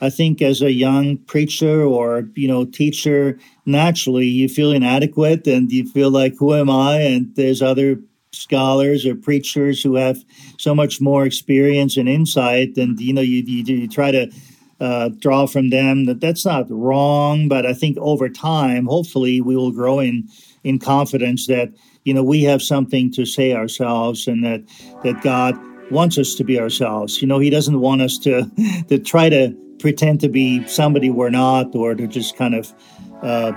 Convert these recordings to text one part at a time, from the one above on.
I think as a young preacher or you know teacher, naturally you feel inadequate and you feel like who am I? And there's other scholars or preachers who have so much more experience and insight, and you know you you, you try to uh, draw from them. That that's not wrong, but I think over time, hopefully, we will grow in in confidence that you know we have something to say ourselves, and that that God wants us to be ourselves. You know, He doesn't want us to to try to pretend to be somebody we're not, or to just kind of uh,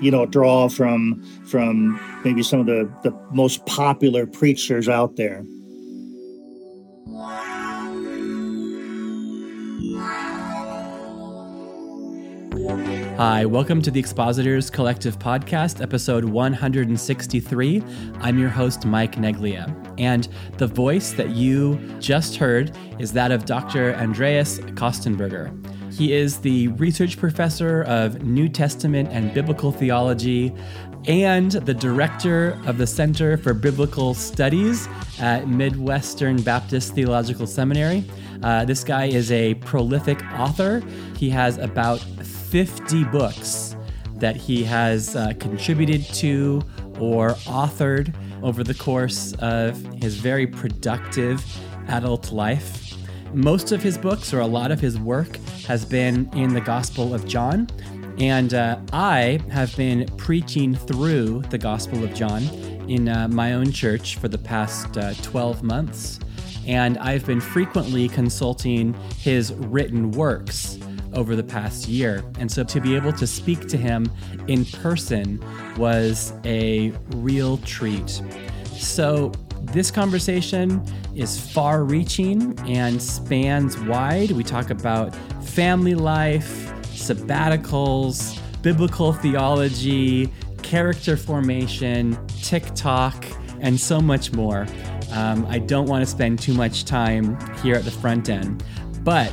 you know draw from from maybe some of the, the most popular preachers out there. Hi, welcome to the Expositors Collective Podcast, episode 163. I'm your host, Mike Neglia, and the voice that you just heard is that of Dr. Andreas Köstenberger. He is the research professor of New Testament and Biblical Theology and the director of the Center for Biblical Studies at Midwestern Baptist Theological Seminary. Uh, this guy is a prolific author. He has about 50 books that he has uh, contributed to or authored over the course of his very productive adult life. Most of his books, or a lot of his work, has been in the Gospel of John. And uh, I have been preaching through the Gospel of John in uh, my own church for the past uh, 12 months. And I've been frequently consulting his written works over the past year. And so to be able to speak to him in person was a real treat. So this conversation is far reaching and spans wide. We talk about family life, sabbaticals, biblical theology, character formation, TikTok, and so much more. Um, I don't want to spend too much time here at the front end, but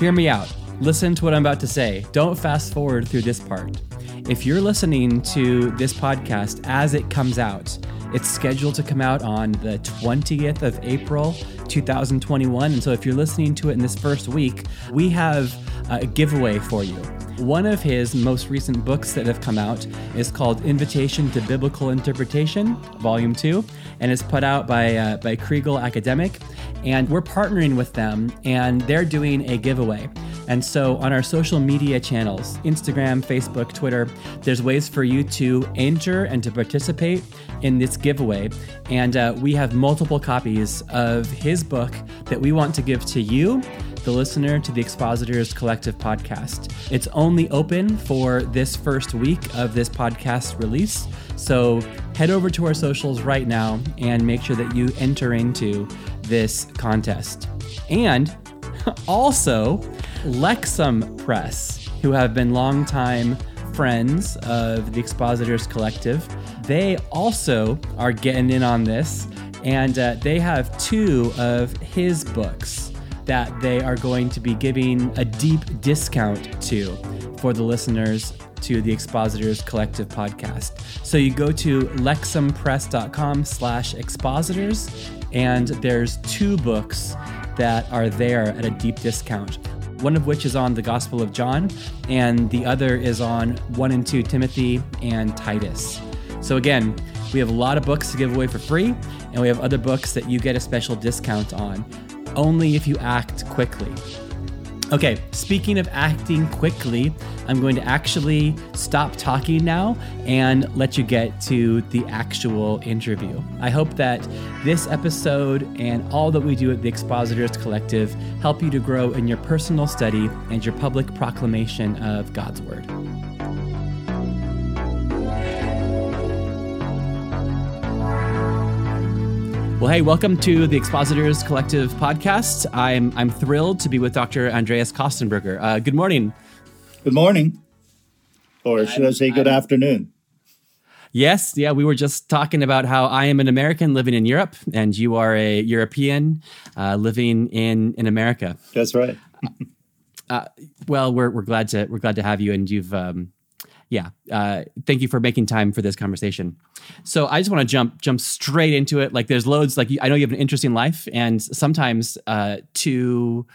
hear me out. Listen to what I'm about to say. Don't fast forward through this part. If you're listening to this podcast as it comes out, it's scheduled to come out on the 20th of April, 2021. And so if you're listening to it in this first week, we have a giveaway for you. One of his most recent books that have come out is called Invitation to Biblical Interpretation, Volume 2, and it's put out by, uh, by Kregel Academic. And we're partnering with them, and they're doing a giveaway. And so on our social media channels, Instagram, Facebook, Twitter, there's ways for you to enter and to participate in this giveaway. And uh, we have multiple copies of his book that we want to give to you the listener to the Expositors Collective podcast. It's only open for this first week of this podcast release. So head over to our socials right now and make sure that you enter into this contest. And also, Lexham Press, who have been longtime friends of the Expositors Collective, they also are getting in on this, and uh, they have two of his books that they are going to be giving a deep discount to for the listeners to the Expositors Collective podcast. So you go to lexhampress.com slash expositors, and there's two books that are there at a deep discount one of which is on the Gospel of John, and the other is on 1 and 2 Timothy and Titus. So, again, we have a lot of books to give away for free, and we have other books that you get a special discount on, only if you act quickly. Okay, speaking of acting quickly, I'm going to actually stop talking now and let you get to the actual interview. I hope that this episode and all that we do at the Expositors Collective help you to grow in your personal study and your public proclamation of God's Word. Well, hey, welcome to the Expositors Collective podcast. I'm I'm thrilled to be with Dr. Andreas Köstenberger. Uh, good morning. Good morning, or should I say good afternoon? Yes, yeah, we were just talking about how I am an American living in Europe, and you are a European uh, living in in America. That's right. uh, well, we're we're glad to we're glad to have you, and you've um, yeah, uh, thank you for making time for this conversation. So I just want to jump jump straight into it. Like, there's loads. Like, I know you have an interesting life, and sometimes uh, to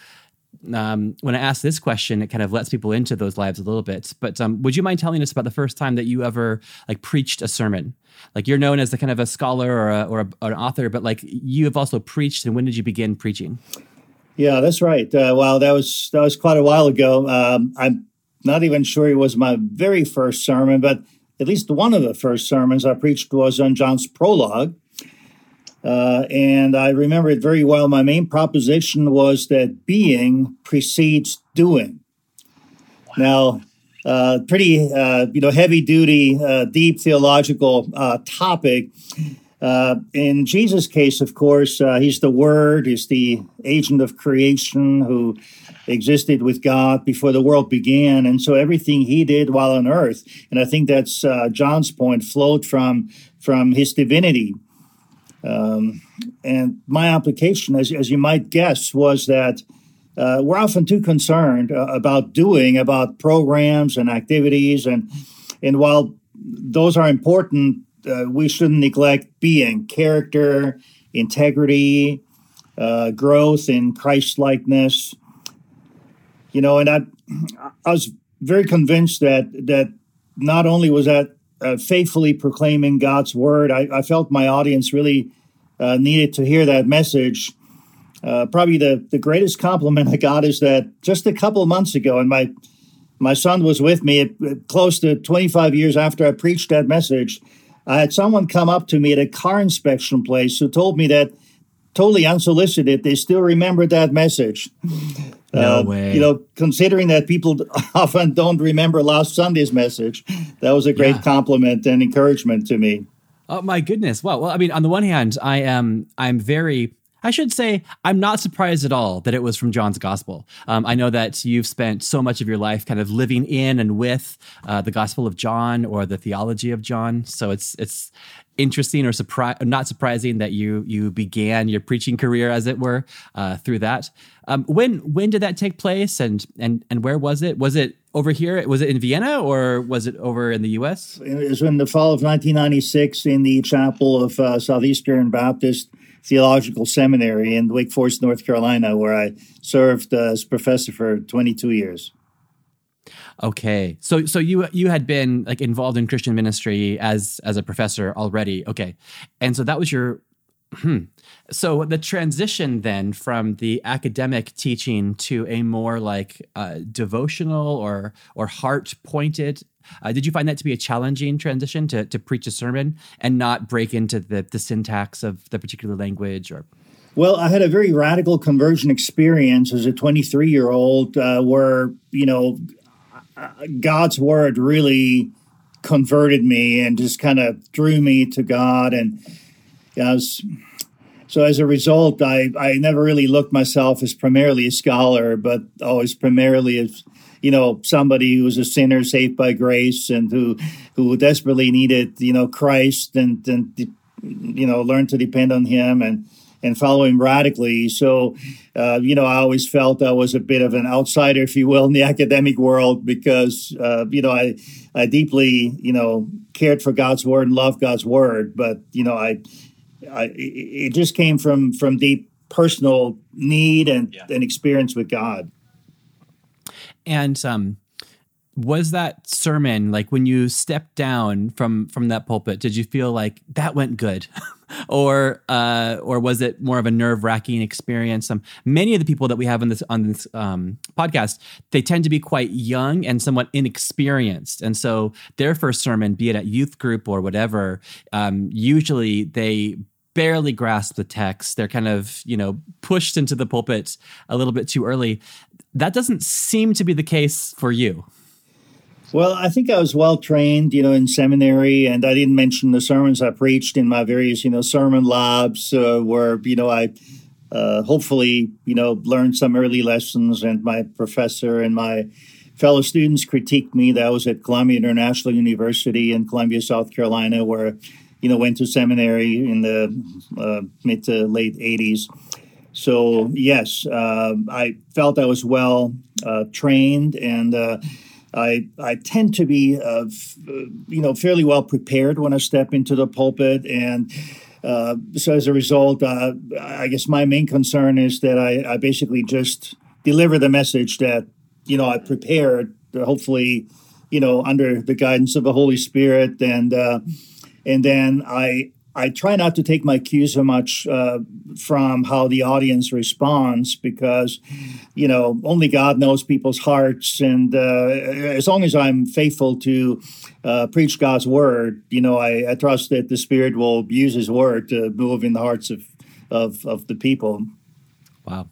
um, when I ask this question, it kind of lets people into those lives a little bit. But um, would you mind telling us about the first time that you ever like preached a sermon? Like you're known as the kind of a scholar or, a, or, a, or an author, but like you have also preached. And when did you begin preaching? Yeah, that's right. Uh, wow, that was that was quite a while ago. Um, I'm not even sure it was my very first sermon, but at least one of the first sermons I preached was on John's prologue. Uh, and I remember it very well. My main proposition was that being precedes doing. Wow. Now, uh, pretty uh, you know heavy duty, uh, deep theological uh, topic. Uh, in Jesus' case, of course, he's the Word, he's the agent of creation who existed with God before the world began, and so everything he did while on earth, and I think that's John's point, flowed from from his divinity. Um, and my application, as, as you might guess, was that uh, we're often too concerned uh, about doing, about programs and activities. And, and while those are important, uh, we shouldn't neglect being, character, integrity, uh, growth in Christ likeness. You know, and I, I was very convinced that that not only was that uh, faithfully proclaiming God's word. I, I felt my audience really uh, needed to hear that message. Uh, probably the, the greatest compliment I got is that just a couple months ago, and my my son was with me at, close to 25 years after I preached that message. I had someone come up to me at a car inspection place who told me that totally unsolicited, they still remembered that message. No uh, way. You know, considering that people often don't remember last Sunday's message, that was a great yeah. compliment and encouragement to me. Oh my goodness! Wow. Well, I mean, on the one hand, I am I'm very I should say I'm not surprised at all that it was from John's Gospel. Um, I know that you've spent so much of your life kind of living in and with uh, the Gospel of John or the theology of John. So it's it's interesting or surprise not surprising that you you began your preaching career as it were uh, through that. Um, when when did that take place and and and where was it? Was it over here? Was it in Vienna or was it over in the U.S.? It was in the fall of 1996 in the chapel of uh, Southeastern Baptist Theological Seminary in Wake Forest, North Carolina, where I served uh, as professor for 22 years. Okay, so so you you had been like involved in Christian ministry as as a professor already. Okay, and so that was your. So the transition then from the academic teaching to a more like uh, devotional or or heart pointed. Uh, did you find that to be a challenging transition to to preach a sermon and not break into the the syntax of the particular language or? Well, I had a very radical conversion experience as a 23 year old, uh, where you know God's word really converted me and just kind of drew me to God and Yes. So as a result, I, I never really looked myself as primarily a scholar, but always primarily as you know somebody who was a sinner saved by grace and who who desperately needed you know Christ and and you know learned to depend on Him and and follow Him radically. So uh, you know I always felt I was a bit of an outsider, if you will, in the academic world because uh, you know I I deeply you know cared for God's word and loved God's word, but you know I I, it just came from from deep personal need and, yeah. and experience with God. And um, was that sermon like when you stepped down from from that pulpit? Did you feel like that went good, or uh, or was it more of a nerve wracking experience? Um, many of the people that we have on this on this um, podcast they tend to be quite young and somewhat inexperienced, and so their first sermon, be it at youth group or whatever, um, usually they barely grasp the text. They're kind of, you know, pushed into the pulpit a little bit too early. That doesn't seem to be the case for you. Well, I think I was well trained, you know, in seminary, and I didn't mention the sermons I preached in my various, you know, sermon labs, uh, where you know I uh, hopefully, you know, learned some early lessons, and my professor and my fellow students critiqued me. That was at Columbia International University in Columbia, South Carolina, where you know, went to seminary in the uh, mid to late 80s. So, yes, uh, I felt I was well uh, trained and uh, I, I tend to be, uh, f- you know, fairly well prepared when I step into the pulpit. And uh, so as a result, I guess my main concern is that I, I basically just deliver the message that you know I prepared, hopefully, you know, under the guidance of the Holy Spirit, and uh, and then I I try not to take my cues so much uh, from how the audience responds because, you know, only God knows people's hearts. And uh, as long as I'm faithful to uh, preach God's word, you know, I, I, trust that the Spirit will use His word to move in the hearts of, of, of the people. Wow.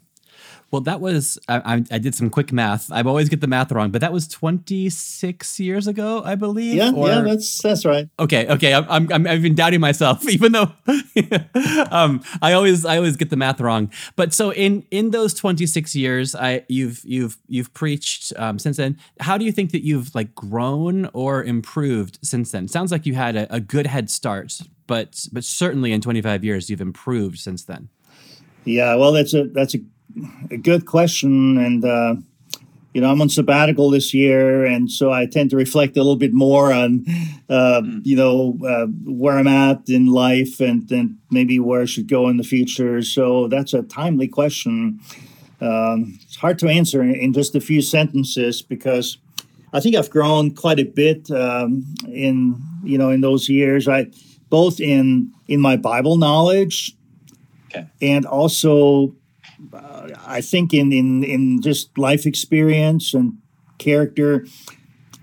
Well, that was I, I, did some quick math. I always get the math wrong, but that was 26 years ago, I believe. Yeah, or, yeah, that's that's right. Okay, okay. I'm I'm I've been doubting myself, even though um, I always I always get the math wrong. But so in in those 26 years, I you've you've you've preached um, since then. How do you think that you've like grown or improved since then? Sounds like you had a, a good head start, but but certainly in 25 years, you've improved since then. Yeah, well, that's a that's a a good question, and uh, you know I'm on sabbatical this year, and so I tend to reflect a little bit more on uh, mm. you know uh, where I'm at in life, and and maybe where I should go in the future. So that's a timely question. Um, it's hard to answer in just a few sentences because I think I've grown quite a bit um, in you know in those years. I both in in my Bible knowledge okay. and also I think in, in in just life experience and character,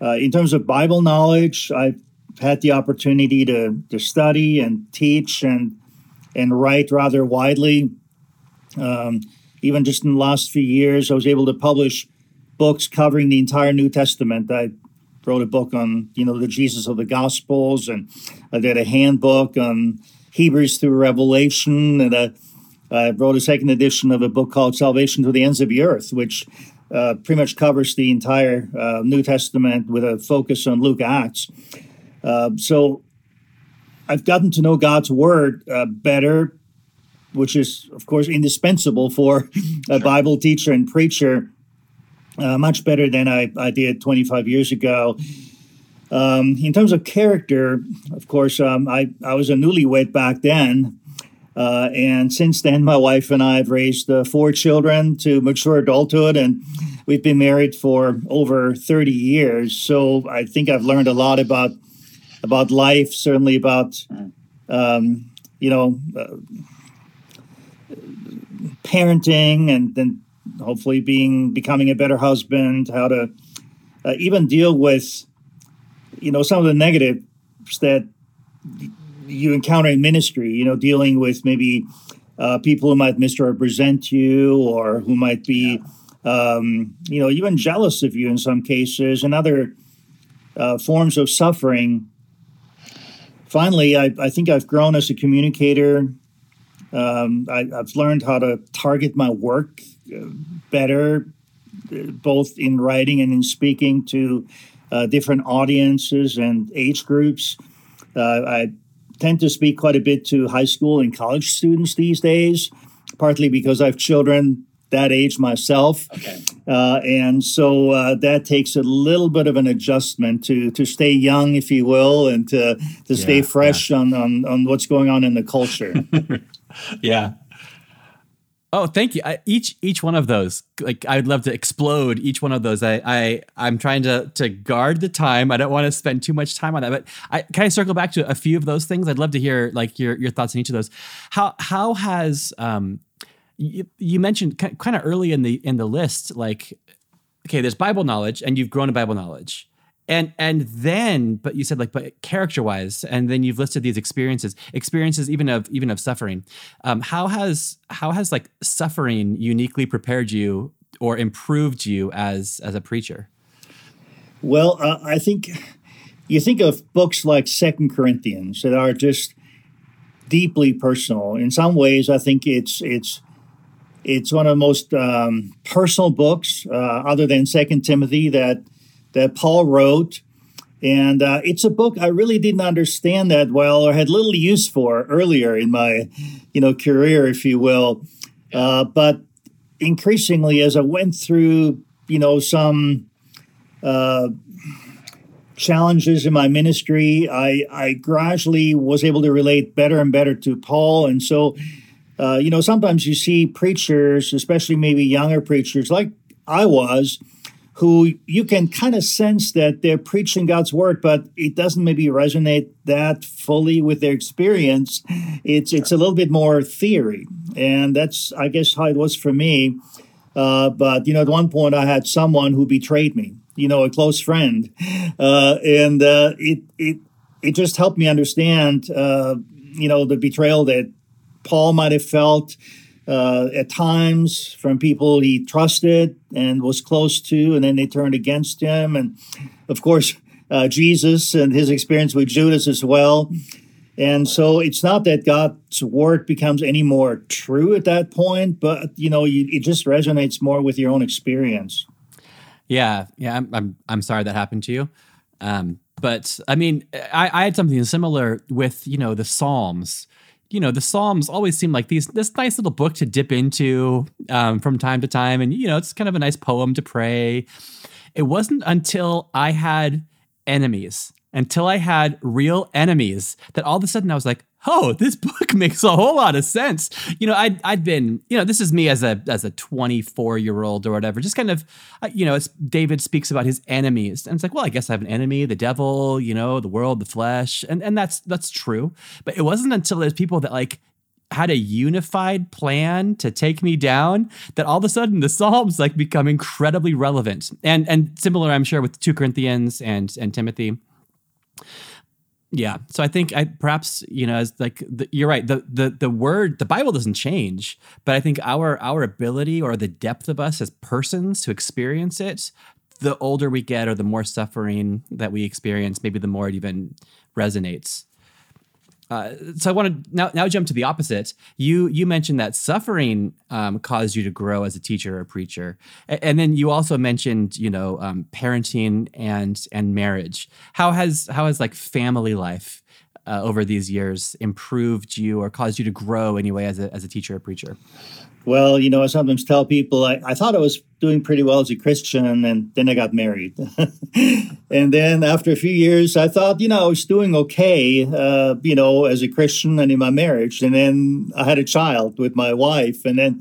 uh, in terms of Bible knowledge, I've had the opportunity to to study and teach and and write rather widely. Um, even just in the last few years, I was able to publish books covering the entire New Testament. I wrote a book on you know the Jesus of the Gospels, and I did a handbook on Hebrews through Revelation, and a I wrote a second edition of a book called Salvation to the Ends of the Earth, which uh, pretty much covers the entire uh, New Testament with a focus on Luke Acts. Uh, so I've gotten to know God's Word uh, better, which is, of course, indispensable for a Bible teacher and preacher, uh, much better than I, I did 25 years ago. Um, in terms of character, of course, um, I, I was a newlywed back then. Uh, and since then, my wife and I have raised uh, four children to mature adulthood, and we've been married for over 30 years. So I think I've learned a lot about about life, certainly about um, you know uh, parenting, and then hopefully being becoming a better husband, how to uh, even deal with you know some of the negatives that you encounter in ministry, you know, dealing with maybe uh, people who might misrepresent you or who might be, yeah. um, you know, even jealous of you in some cases and other uh, forms of suffering. Finally, I, I, think I've grown as a communicator. Um, I, have learned how to target my work uh, better, both in writing and in speaking to uh, different audiences and age groups. Uh, I tend to speak quite a bit to high school and college students these days, partly because I have children that age myself. Okay. Uh, and so uh, that takes a little bit of an adjustment to to stay young, if you will, and to to yeah, stay fresh yeah. on, on on what's going on in the culture. yeah. Oh, thank you. I, each each one of those, like I'd love to explode each one of those. I I I'm trying to to guard the time. I don't want to spend too much time on that. But I can I circle back to a few of those things. I'd love to hear like your your thoughts on each of those. How how has um you, you mentioned kind of early in the in the list like okay, there's Bible knowledge and you've grown in Bible knowledge and and then but you said like but character wise and then you've listed these experiences experiences even of even of suffering. Um, how has how has like suffering uniquely prepared you or improved you as as a preacher? Well uh, i think you think of books like second corinthians that are just deeply personal. In some ways i think it's it's it's one of the most um, personal books uh, other than second timothy that that Paul wrote. And uh, it's a book I really didn't understand that well or had little use for earlier in my, you know, career, if you will. Uh, but increasingly, as I went through, you know, some uh, challenges in my ministry, I, I gradually was able to relate better and better to Paul. And so uh, you know, sometimes you see preachers, especially maybe younger preachers, like I was, who you can kind of sense that they're preaching God's word, but it doesn't maybe resonate that fully with their experience. It's it's a little bit more theory, and that's I guess how it was for me. Uh, but you know, at one point I had someone who betrayed me. You know, a close friend, uh, and uh, it it it just helped me understand. Uh, you know, the betrayal that Paul might have felt uh, at times from people he trusted and was close to, and then they turned against him. And of course, uh, Jesus and his experience with Judas as well. And so it's not that God's word becomes any more true at that point, but you know, you, it just resonates more with your own experience. Yeah, yeah. I'm I'm, I'm sorry that happened to you. Um, but I mean, I, I had something similar with you know the Psalms you know the psalms always seem like these this nice little book to dip into um, from time to time. And you know it's kind of a nice poem to pray. It wasn't until i had enemies until i had real enemies that all of a sudden i was like oh, this book makes a whole lot of sense. You know, I'd, I'd been, you know, this is me as a as a 24 year old or whatever, just kind of, you know, it's David speaks about his enemies, and it's like, well, I guess I have an enemy, the devil, you know, the world, the flesh, and and that's that's true. But it wasn't until there's people that like had a unified plan to take me down that all of a sudden the psalms like become incredibly relevant and and similar i'm sure with 2 corinthians and and timothy yeah. So I think I perhaps you know as like the, you're right. The the the word the Bible doesn't change, but I think our our ability or the depth of us as persons to experience it, the older we get or the more suffering that we experience, maybe the more it even resonates. Uh, so I want to now now jump to the opposite. You you mentioned that suffering um, caused you to grow as a teacher or preacher, and, and then you also mentioned you know um, parenting and and marriage. How has how has like family life uh, over these years improved you or caused you to grow anyway as a as a teacher or preacher? Well, you know, I sometimes tell people I, I thought I was doing pretty well as a Christian, and then I got married. and then after a few years, I thought, you know, I was doing okay, uh, you know, as a Christian and in my marriage. And then I had a child with my wife, and then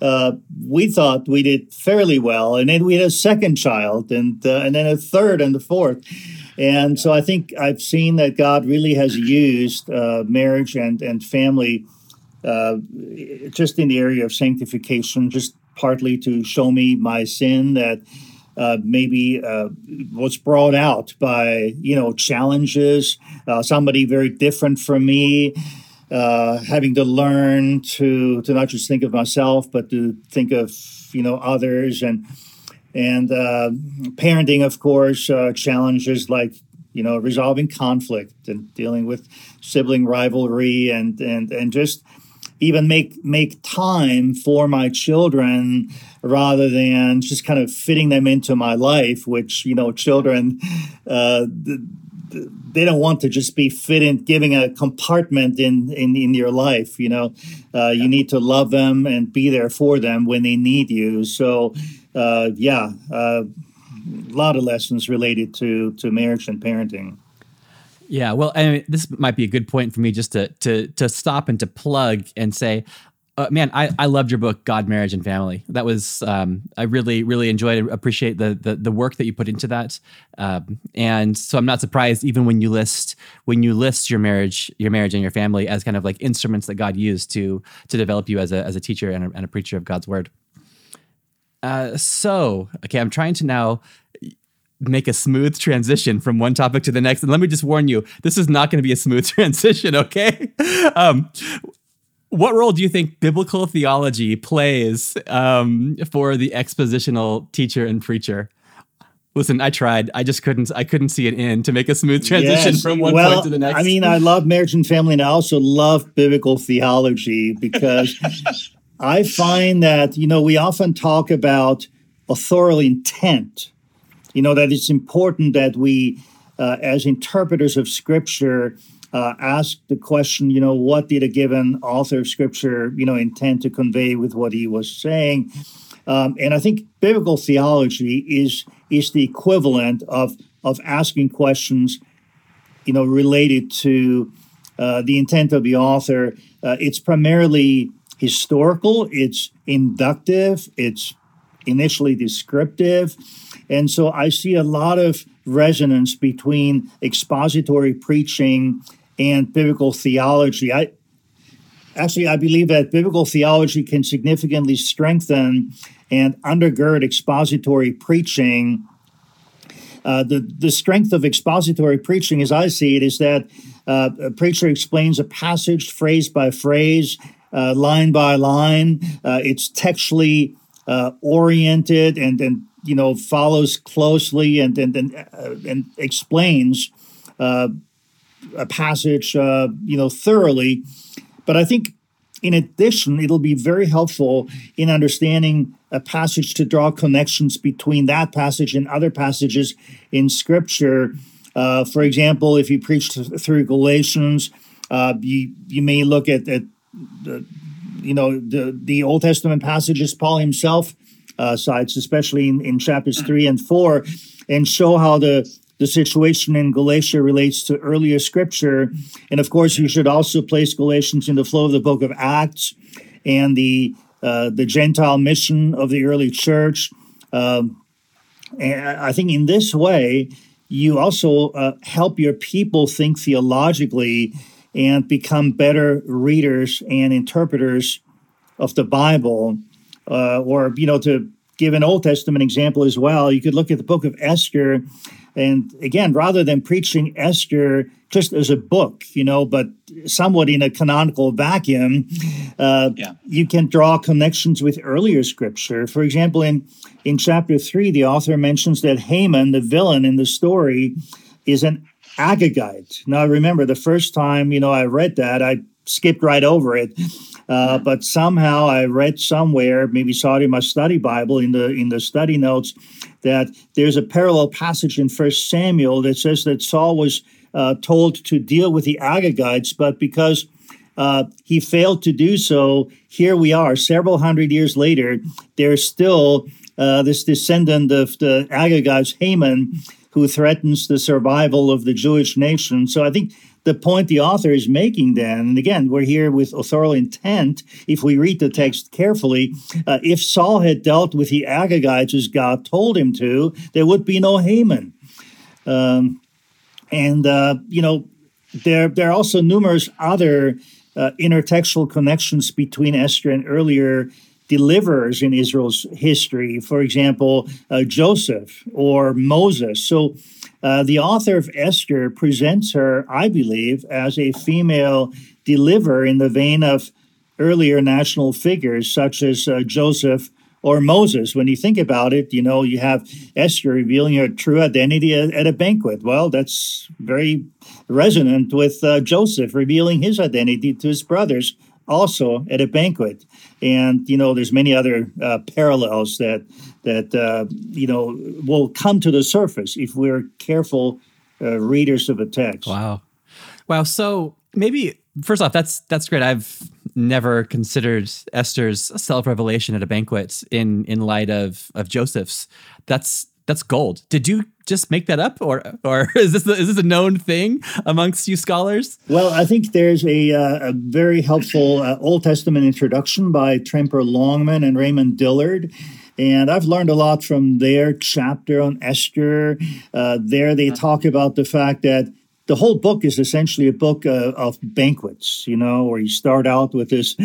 uh, we thought we did fairly well. And then we had a second child, and uh, and then a third and the fourth. And so I think I've seen that God really has used uh, marriage and and family uh, just in the area of sanctification, just partly to show me my sin that uh, maybe uh, was brought out by you know challenges, uh, somebody very different from me. Uh, having to learn to to not just think of myself, but to think of you know others, and and uh, parenting, of course, challenges like you know resolving conflict and dealing with sibling rivalry, and and and just even make make time for my children rather than just kind of fitting them into my life which you know children uh, they don't want to just be fit in giving a compartment in in, in your life you know? Uh, you need to love them and be there for them when they need you. So uh, yeah uh, a lot of lessons related to to marriage and parenting yeah, well, I mean, this might be a good point for me just to to to stop and to plug and say, uh, man, I, I loved your book, God, Marriage, and Family. That was um, I really really enjoyed appreciate the, the the work that you put into that. Um, and so I'm not surprised even when you list when you list your marriage your marriage and your family as kind of like instruments that God used to to develop you as a as a teacher and a, and a preacher of God's word. Uh, so okay, I'm trying to now make a smooth transition from one topic to the next. And let me just warn you, this is not going to be a smooth transition, okay? Um, what role do you think biblical theology plays um, for the expositional teacher and preacher? Listen, I tried. I just couldn't. I couldn't see it in to make a smooth transition yes. from one well, point to the next. I mean, I love marriage and family, and I also love biblical theology because I find that you know we often talk about authorial intent, you know, that it's important that we, uh, as interpreters of Scripture, uh, ask the question, you know, what did a given author of Scripture, you know, intend to convey with what he was saying? Um, and I think biblical theology is is the equivalent of of asking questions, you know, related to uh, the intent of the author. Uh, it's primarily historical, it's inductive, it's initially descriptive. And so I see a lot of resonance between expository preaching and biblical theology. I actually I believe that biblical theology can significantly strengthen and undergird expository preaching. Uh, the the strength of expository preaching, as I see it, is that uh, a preacher explains a passage phrase by phrase, uh, line by line. Uh, it's textually uh, oriented and and you know follows closely and and and, uh, and explains uh, a passage you know thoroughly. But I think in addition, it'll be very helpful in understanding a passage to draw connections between that passage and other passages in Scripture. Uh, for example, if you preach through Galatians, uh, you you may look at, at the you know the the Old Testament passages Paul himself uh, cites, especially in, in chapters hmm. three and four, and show how the the situation in Galatia relates to earlier scripture. And of course, you should also place Galatians in the flow of the book of Acts and the uh, the Gentile mission of the early church. Um, and I think in this way, you also uh, help your people think theologically and become better readers and interpreters of the Bible. Uh, or, you know, to give an Old Testament example as well, you could look at the book of Esther. And again, rather than preaching Esther just as a book, you know, but somewhat in a canonical vacuum, uh, yeah. you can draw connections with earlier scripture. For example, in, in chapter three, the author mentions that Haman, the villain in the story, is an Agagite. Now, I remember the first time you know I read that, I skipped right over it. Uh, but somehow I read somewhere, maybe saw it in my study Bible in the in the study notes, that there's a parallel passage in First Samuel that says that Saul was uh, told to deal with the Agagites, but because uh, he failed to do so, here we are, several hundred years later. There's still uh, this descendant of the Agagites, Haman, who threatens the survival of the Jewish nation. So I think the point the author is making then, and again, we're here with authorial intent. If we read the text carefully, uh, if Saul had dealt with the Agagites as God told him to, there would be no Haman. Um, and, uh, you know, there, there are also numerous other uh, intertextual connections between Esther and earlier deliverers in Israel's history, for example, uh, Joseph or Moses. So uh, the author of Esther presents her, I believe, as a female deliverer in the vein of earlier national figures such as uh, Joseph or Moses. When you think about it, you know, you have Esther revealing her true identity at, at a banquet. Well, that's very resonant with uh, Joseph revealing his identity to his brothers also at a banquet. And you know, there's many other uh, parallels that that uh, you know will come to the surface if we're careful uh, readers of a text. Wow, wow. So maybe first off, that's that's great. I've never considered Esther's self revelation at a banquet in in light of of Joseph's. That's that's gold. Did you just make that up, or or is this a, is this a known thing amongst you scholars? Well, I think there's a, uh, a very helpful uh, Old Testament introduction by Tremper Longman and Raymond Dillard. And I've learned a lot from their chapter on Esther. Uh, there, they talk about the fact that the whole book is essentially a book uh, of banquets, you know, where you start out with this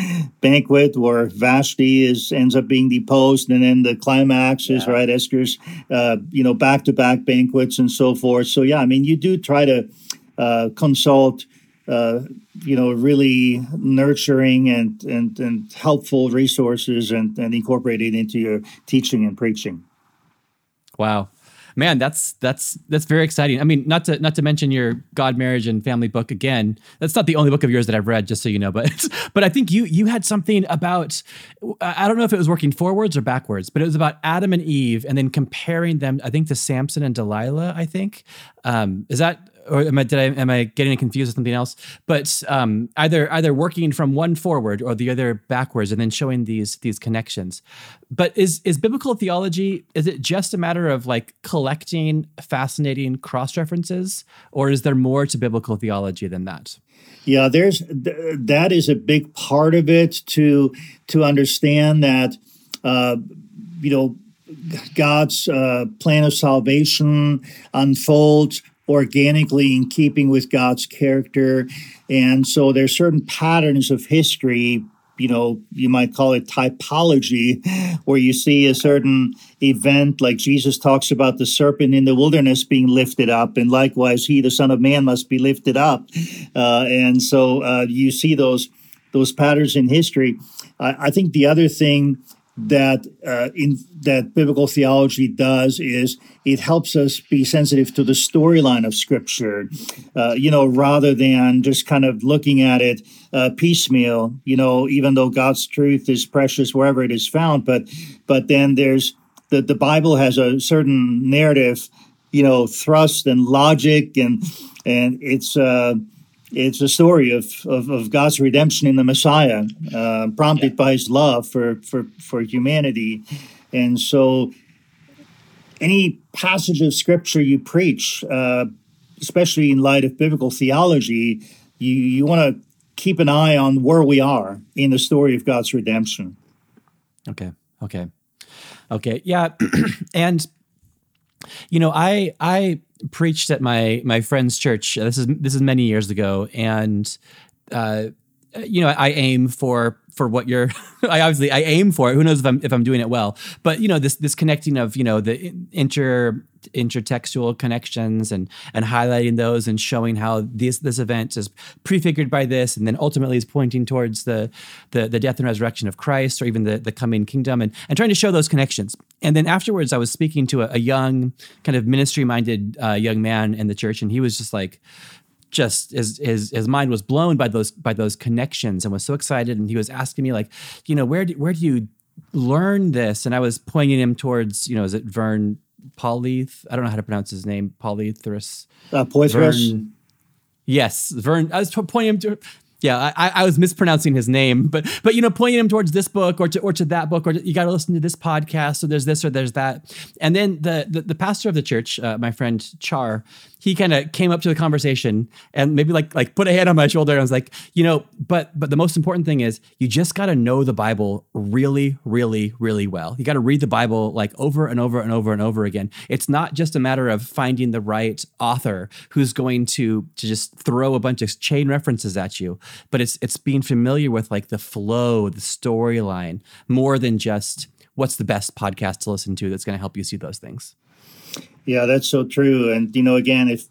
banquet where Vashti is ends up being deposed, and then the climax is yeah. right Esther's, uh, you know, back to back banquets and so forth. So yeah, I mean, you do try to uh, consult. Uh, you know, really nurturing and, and, and helpful resources and, and incorporate it into your teaching and preaching. Wow man, that's that's that's very exciting. I mean, not to not to mention your God, marriage, and family book again. That's not the only book of yours that I've read, just so you know. But but I think you you had something about I don't know if it was working forwards or backwards, but it was about Adam and Eve, and then comparing them. I think to Samson and Delilah. I think um, is that or am I did I am I getting confused with something else? But um, either either working from one forward or the other backwards, and then showing these these connections. But is is biblical theology is it just a matter of like collecting fascinating cross references, or is there more to biblical theology than that? Yeah, there's th- that is a big part of it to to understand that uh, you know God's uh, plan of salvation unfolds organically in keeping with God's character. And so there's certain patterns of history, you know, you might call it typology, where you see a certain event, like Jesus talks about the serpent in the wilderness being lifted up, and likewise, he, the Son of Man, must be lifted up. Uh, and so uh, you see those those patterns in history. I, I think the other thing that uh, in that biblical theology does is it helps us be sensitive to the storyline of Scripture, uh, you know, rather than just kind of looking at it uh, piecemeal. You know, even though God's truth is precious wherever it is found, but but then there's the the Bible has a certain narrative, you know, thrust and logic, and and it's uh, it's a story of, of, of, God's redemption in the Messiah, uh, prompted yeah. by his love for, for, for humanity. And so, any passage of scripture you preach, uh, especially in light of biblical theology, you, you want to keep an eye on where we are in the story of God's redemption. Okay. Okay. Okay. Yeah. and, you know, I, I, preached at my my friend's church. This is this is many years ago, and uh, you know I aim for for what you're. I obviously I aim for it. Who knows if I'm if I'm doing it well? But you know this this connecting of you know the inter intertextual connections and and highlighting those and showing how this this event is prefigured by this and then ultimately is pointing towards the the, the death and resurrection of Christ or even the, the coming kingdom and, and trying to show those connections. And then afterwards I was speaking to a, a young kind of ministry minded uh, young man in the church and he was just like just his, his his mind was blown by those by those connections and was so excited and he was asking me like you know where do, where do you learn this and I was pointing him towards you know is it Vern Polyth. I don't know how to pronounce his name. Polythrus. Uh. Yes, Vern. I was pointing him to yeah, I, I, was mispronouncing his name, but but you know, pointing him towards this book or to or to that book, or you got to listen to this podcast. So there's this or there's that, and then the the, the pastor of the church, uh, my friend Char, he kind of came up to the conversation and maybe like like put a hand on my shoulder and I was like, you know, but but the most important thing is you just got to know the Bible really, really, really well. You got to read the Bible like over and over and over and over again. It's not just a matter of finding the right author who's going to to just throw a bunch of chain references at you but it's it's being familiar with like the flow, the storyline, more than just what's the best podcast to listen to that's going to help you see those things. Yeah, that's so true. And you know, again, if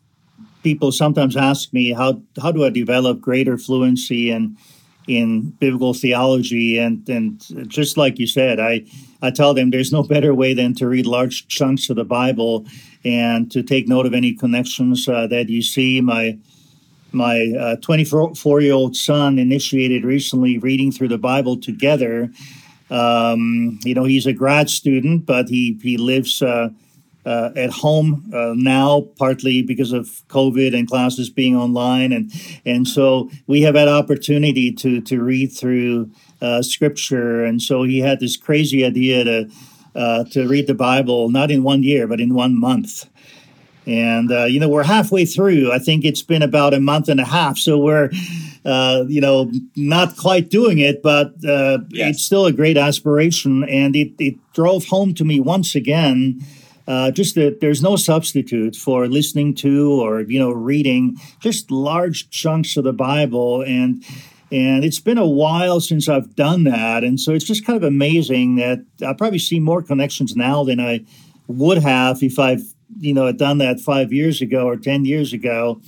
people sometimes ask me how how do I develop greater fluency in in biblical theology and and just like you said, I I tell them there's no better way than to read large chunks of the Bible and to take note of any connections uh, that you see. My my 24 uh, year old son initiated recently reading through the Bible together. Um, you know, he's a grad student, but he he lives uh, uh, at home uh, now, partly because of COVID and classes being online, and and so we have had opportunity to to read through uh, Scripture, and so he had this crazy idea to uh, to read the Bible not in one year but in one month. And, uh, you know, we're halfway through. I think it's been about a month and a half. So we're, uh, you know, not quite doing it, but uh, yes. it's still a great aspiration. And it, it drove home to me once again uh, just that there's no substitute for listening to or, you know, reading just large chunks of the Bible. And, and it's been a while since I've done that. And so it's just kind of amazing that I probably see more connections now than I would have if I've you know had done that five years ago or ten years ago.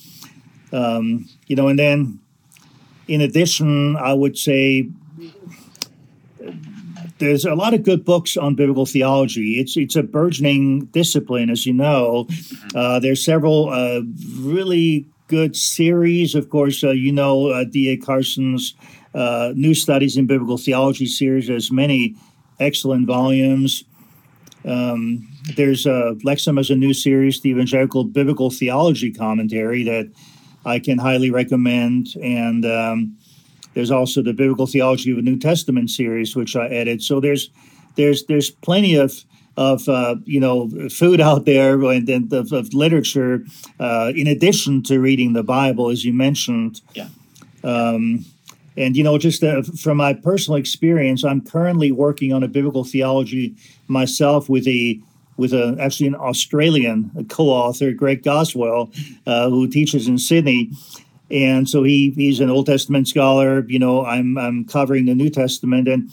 Um, you know, and then in addition, I would say there's a lot of good books on biblical theology. It's it's a burgeoning discipline, as you know. Uh, there's several uh, really good series. Of course, uh, you know uh, D.A. Carson's uh, New Studies in Biblical Theology series has many excellent volumes. Um, there's a Lexham has a new series, the Evangelical Biblical Theology Commentary, that I can highly recommend. And um, there's also the Biblical Theology of the New Testament series, which I edit. So there's there's there's plenty of of uh, you know food out there and, and of, of, literature uh, in addition to reading the Bible, as you mentioned. Yeah. Um, and you know, just uh, from my personal experience, I'm currently working on a biblical theology myself with a with a actually an Australian co-author, Greg Goswell, uh, who teaches in Sydney. And so he he's an Old Testament scholar. You know, I'm I'm covering the New Testament, and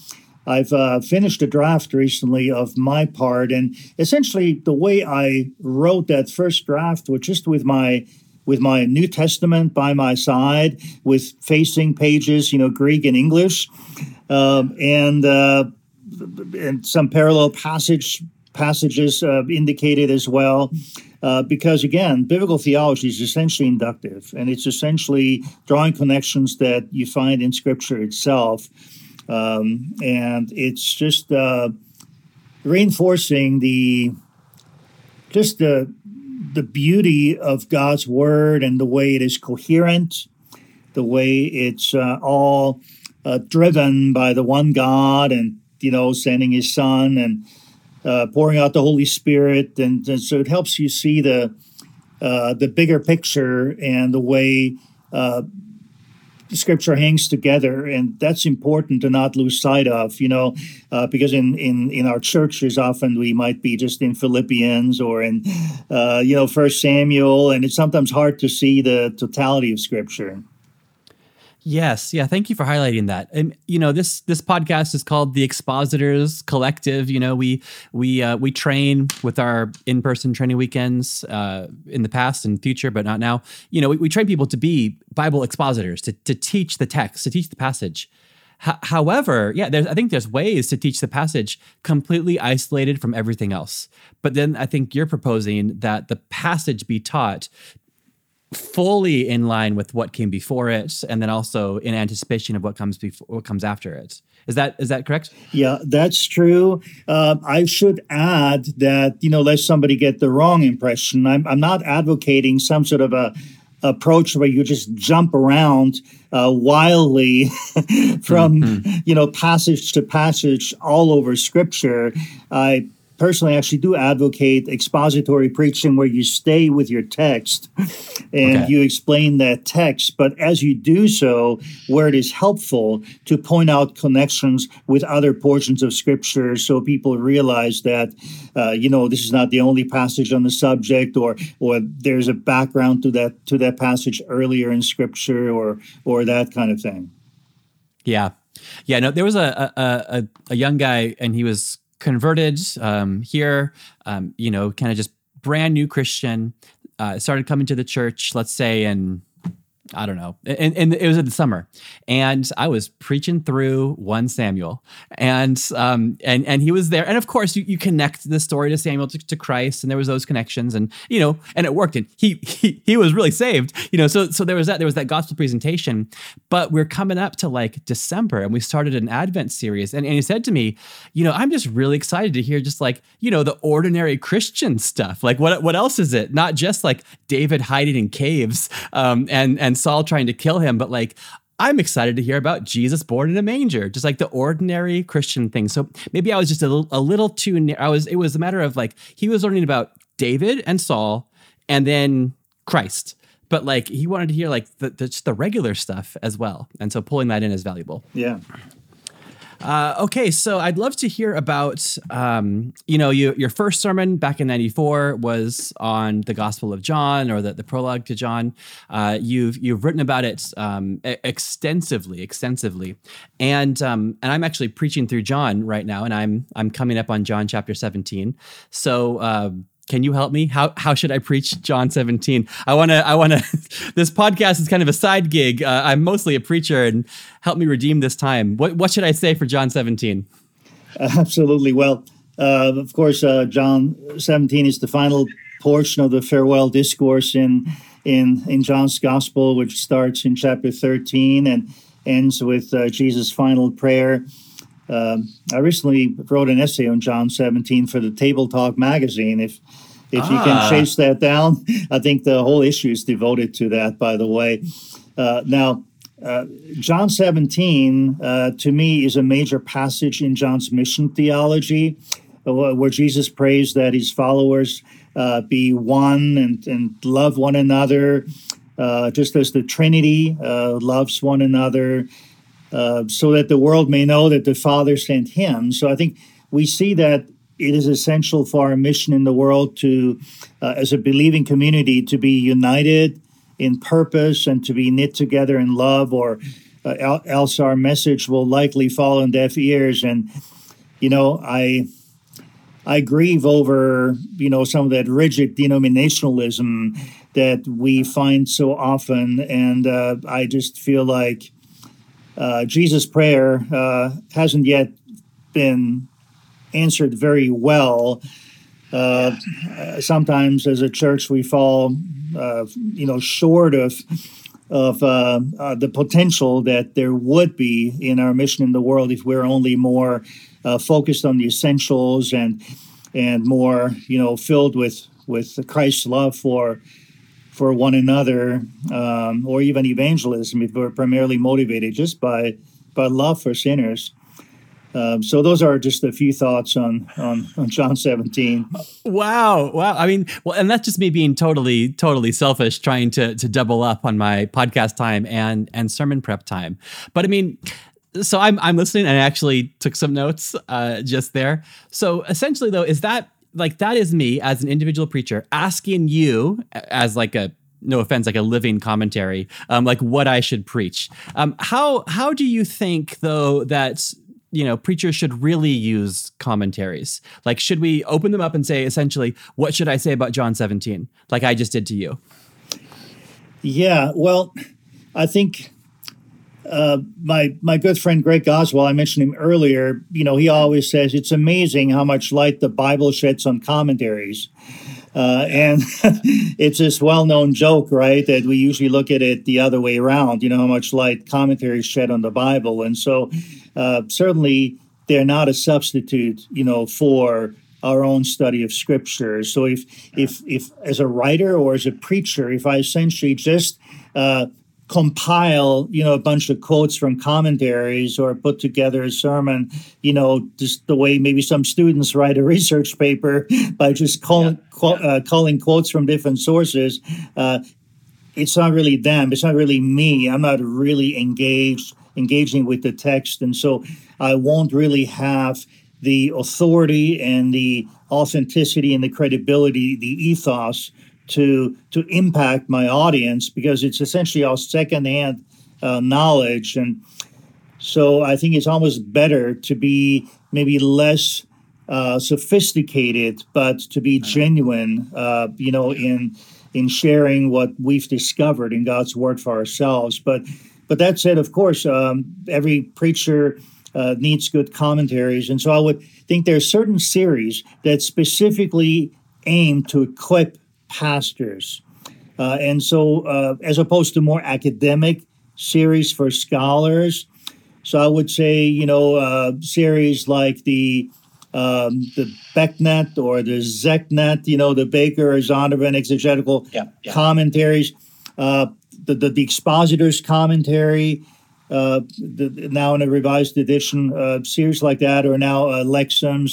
I've uh, finished a draft recently of my part, and essentially the way I wrote that first draft was just with my with my New Testament by my side, with facing pages, you know, Greek and English, um, and uh, and some parallel passage passages uh, indicated as well. Uh, because again, biblical theology is essentially inductive, and it's essentially drawing connections that you find in Scripture itself, um, and it's just uh, reinforcing the just the the beauty of God's word and the way it is coherent, the way it's uh, all uh, driven by the one God and, you know, sending his son and uh, pouring out the Holy Spirit. And, and, so it helps you see the, uh, the bigger picture and the way uh, scripture hangs together and that's important to not lose sight of you know uh, because in, in in our churches often we might be just in philippians or in uh, you know first samuel and it's sometimes hard to see the totality of scripture Yes, yeah. Thank you for highlighting that. And you know, this this podcast is called the Expositors Collective. You know, we we uh, we train with our in person training weekends uh, in the past and future, but not now. You know, we, we train people to be Bible expositors, to to teach the text, to teach the passage. H- however, yeah, there's I think there's ways to teach the passage completely isolated from everything else. But then I think you're proposing that the passage be taught fully in line with what came before it and then also in anticipation of what comes before what comes after it. Is that is that correct? Yeah that's true. Uh, i should add that you know let somebody get the wrong impression. I'm, I'm not advocating some sort of a approach where you just jump around uh, wildly from mm-hmm. you know passage to passage all over scripture. I personally I actually do advocate expository preaching where you stay with your text and okay. you explain that text. But as you do so where it is helpful to point out connections with other portions of scripture so people realize that uh, you know this is not the only passage on the subject or or there's a background to that to that passage earlier in scripture or or that kind of thing. Yeah. Yeah no there was a a, a, a young guy and he was converted um, here, um, you know, kind of just brand new Christian, uh, started coming to the church, let's say in I don't know. And, and, it was in the summer, and I was preaching through one Samuel, and um, and and he was there. And of course, you, you connect the story to Samuel to, to Christ, and there was those connections, and you know, and it worked. And he he he was really saved, you know. So so there was that there was that gospel presentation. But we're coming up to like December, and we started an Advent series, and, and he said to me, you know, I'm just really excited to hear just like you know the ordinary Christian stuff. Like what what else is it? Not just like David hiding in caves, um, and and and Saul trying to kill him, but like I'm excited to hear about Jesus born in a manger, just like the ordinary Christian thing. So maybe I was just a little, a little too near. I was. It was a matter of like he was learning about David and Saul, and then Christ. But like he wanted to hear like the, the, just the regular stuff as well, and so pulling that in is valuable. Yeah. Uh, okay, so I'd love to hear about, um, you know, you, your first sermon back in '94 was on the Gospel of John or the, the prologue to John. Uh, you've you've written about it um, extensively, extensively, and um, and I'm actually preaching through John right now, and I'm I'm coming up on John chapter 17. So. Uh, can you help me? How how should I preach John 17? I want to I want to this podcast is kind of a side gig. Uh, I'm mostly a preacher and help me redeem this time. What what should I say for John 17? Absolutely. Well, uh, of course uh, John 17 is the final portion of the farewell discourse in in in John's gospel which starts in chapter 13 and ends with uh, Jesus' final prayer. Um, I recently wrote an essay on John 17 for the Table Talk magazine. If if ah. you can ah. chase that down, I think the whole issue is devoted to that. By the way, uh, now uh, John 17 uh, to me is a major passage in John's mission theology, uh, where Jesus prays that his followers uh, be one and and love one another, uh, just as the Trinity loves one another. Uh, so that the world may know that the Father sent him. So I think we see that it is essential for our mission in the world to, uh, as a believing community, to be united in purpose and to be knit together in love, or uh, else our message will likely fall on deaf ears. And, you know, I. I grieve over, you know, some of that rigid denominationalism that we find so often, and uh, I just feel like uh, Jesus' prayer uh, hasn't yet been answered very well. Uh, sometimes, as a church, we fall, uh, you know, short of of uh, the potential that there would be in our mission in the world if we're only more focused on the essentials and and more, you know, filled with with Christ's love for for one another, um, or even evangelism, if we're primarily motivated just by by love for sinners. Um, so those are just a few thoughts on, on on John 17. Wow, wow. I mean, well, and that's just me being totally totally selfish, trying to to double up on my podcast time and and sermon prep time. But I mean, so I'm I'm listening and I actually took some notes uh, just there. So essentially, though, is that like that is me as an individual preacher asking you as like a no offense like a living commentary um, like what i should preach. Um, how how do you think though that you know preachers should really use commentaries? Like should we open them up and say essentially what should i say about john 17 like i just did to you? Yeah well i think uh, my my good friend Greg Goswell, I mentioned him earlier. You know, he always says it's amazing how much light the Bible sheds on commentaries. Uh, and it's this well-known joke, right? That we usually look at it the other way around. You know how much light commentaries shed on the Bible, and so uh, certainly they're not a substitute, you know, for our own study of Scripture. So if if if as a writer or as a preacher, if I essentially just uh, compile you know a bunch of quotes from commentaries or put together a sermon you know just the way maybe some students write a research paper by just calling yeah. uh, calling quotes from different sources uh, it's not really them it's not really me i'm not really engaged engaging with the text and so i won't really have the authority and the authenticity and the credibility the ethos to to impact my audience because it's essentially all secondhand uh, knowledge, and so I think it's almost better to be maybe less uh, sophisticated, but to be genuine. Uh, you know, in in sharing what we've discovered in God's Word for ourselves. But but that said, of course, um, every preacher. Uh, needs good commentaries. And so I would think there are certain series that specifically aim to equip pastors. Uh, and so, uh, as opposed to more academic series for scholars, so I would say, you know, uh, series like the um, the BECNT or the ZECNT, you know, the Baker or Zondervan exegetical yeah, yeah. commentaries, uh, the, the, the expositor's commentary, uh, the, now in a revised edition, uh, series like that, or now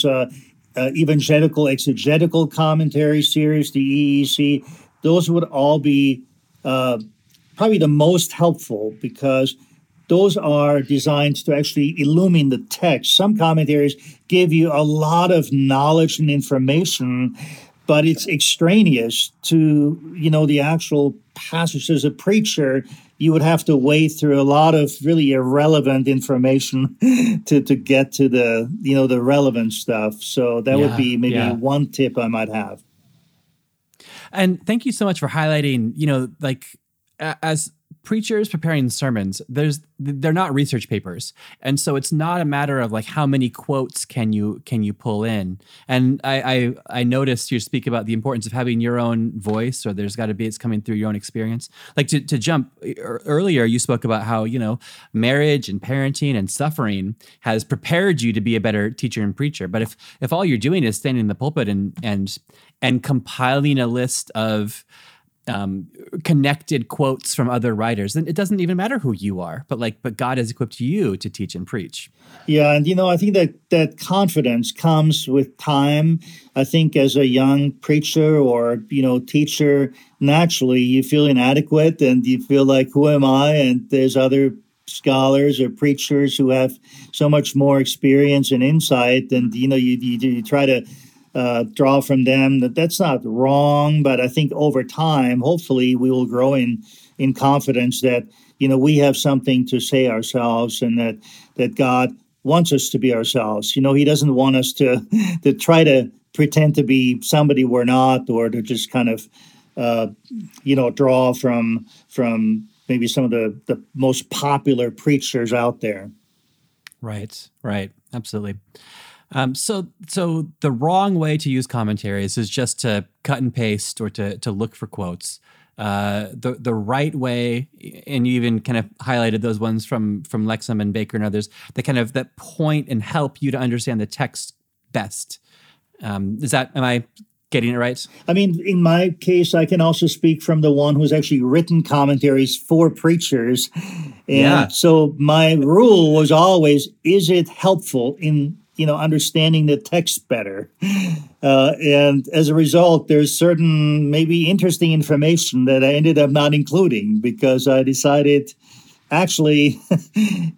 uh, uh, evangelical exegetical commentary series, the EEC, those would all be uh, probably the most helpful because those are designed to actually illumine the text. Some commentaries give you a lot of knowledge and information, but it's extraneous to you know the actual passage. As a preacher, you would have to wade through a lot of really irrelevant information to, to get to the you know the relevant stuff so that yeah, would be maybe yeah. one tip i might have and thank you so much for highlighting you know like as preachers preparing sermons there's they're not research papers. And so it's not a matter of like how many quotes can you can you pull in. And i i, I noticed you speak about the importance of having your own voice or there's got to be it's coming through your own experience. Like to, to jump er, earlier you spoke about how you know marriage and parenting and suffering has prepared you to be a better teacher and preacher. But if if all you're doing is standing in the pulpit and and and compiling a list of um, connected quotes from other writers, then it doesn't even matter who you are. But like, but God has equipped you to teach and preach. Yeah, and you know, I think that that confidence comes with time. I think as a young preacher or you know teacher, naturally you feel inadequate and you feel like, who am I? And there's other scholars or preachers who have so much more experience and insight and you know you, you, you try to uh, draw from them. That that's not wrong, but I think over time, hopefully, we will grow in in confidence that you know we have something to say ourselves, and that that God wants us to be ourselves. You know, He doesn't want us to to try to pretend to be somebody we're not, or to just kind of uh, you know draw from from maybe some of the the most popular preachers out there. Right, right, absolutely. Um, so, so the wrong way to use commentaries is just to cut and paste or to to look for quotes. Uh, the the right way, and you even kind of highlighted those ones from from Lexham and Baker and others that kind of that point and help you to understand the text best. Um, is that am I getting it right? I mean, in my case, I can also speak from the one who's actually written commentaries for preachers. And yeah. so my rule was always is it helpful in you know understanding the text better. Uh, and as a result there's certain maybe interesting information that i ended up not including because i decided actually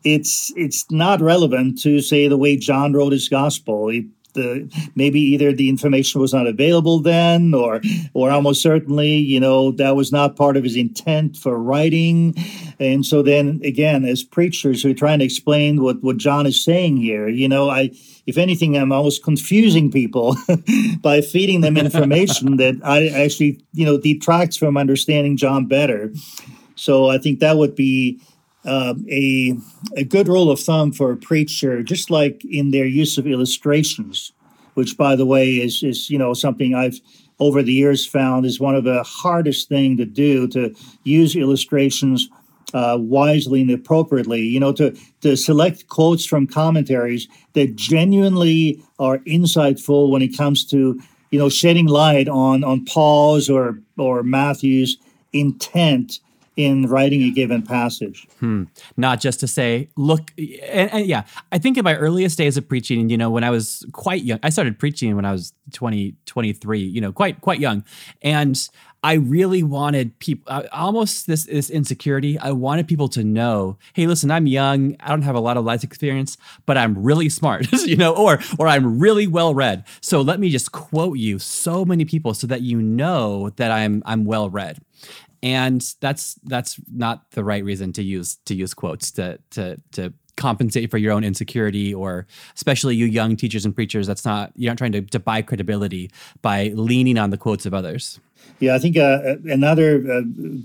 it's it's not relevant to say the way john wrote his gospel. It, the maybe either the information was not available then or or almost certainly you know that was not part of his intent for writing. And so then again as preachers we're trying to explain what what john is saying here. You know i if anything i'm almost confusing people by feeding them information that i actually you know detracts from understanding john better. So i think that would be uh, a, a good rule of thumb for a preacher, just like in their use of illustrations, which, by the way, is is you know something I've over the years found is one of the hardest thing to do to use illustrations uh, wisely and appropriately. You know, to to select quotes from commentaries that genuinely are insightful when it comes to you know shedding light on on Paul's or or Matthew's intent in writing a given passage. Hmm. Not just to say, look, and, and, yeah, I think in my earliest days of preaching, you know, when I was quite young, I started preaching when I was 20, 23, you know, quite, quite young. And I really wanted people, almost this, this insecurity. I wanted people to know, hey, listen, I'm young. I don't have a lot of life experience, but I'm really smart, you know, or, or I'm really well read. So let me just quote you so many people so that you know that I'm, I'm well read and that's that's not the right reason to use to use quotes to to to compensate for your own insecurity or especially you young teachers and preachers that's not you're not trying to, to buy credibility by leaning on the quotes of others yeah, I think uh, uh, another uh,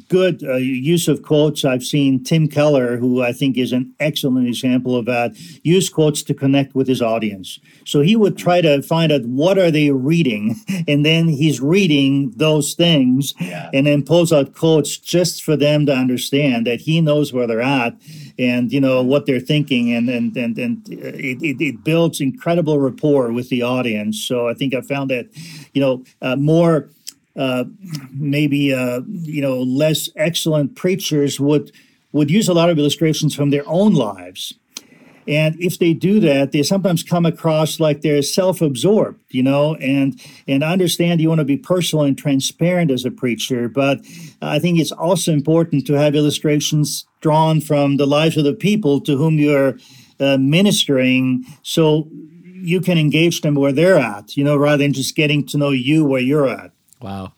good uh, use of quotes I've seen Tim Keller, who I think is an excellent example of that, use quotes to connect with his audience. So he would try to find out what are they reading, and then he's reading those things, yeah. and then pulls out quotes just for them to understand that he knows where they're at and you know what they're thinking, and and and and it, it, it builds incredible rapport with the audience. So I think I found that, you know, uh, more uh, maybe uh, you know less excellent preachers would would use a lot of illustrations from their own lives. And if they do that, they sometimes come across like they're self-absorbed, you know, and and I understand you want to be personal and transparent as a preacher, but I think it's also important to have illustrations drawn from the lives of the people to whom you're uh, ministering, so you can engage them where they're at, you know, rather than just getting to know you where you're at. Wow.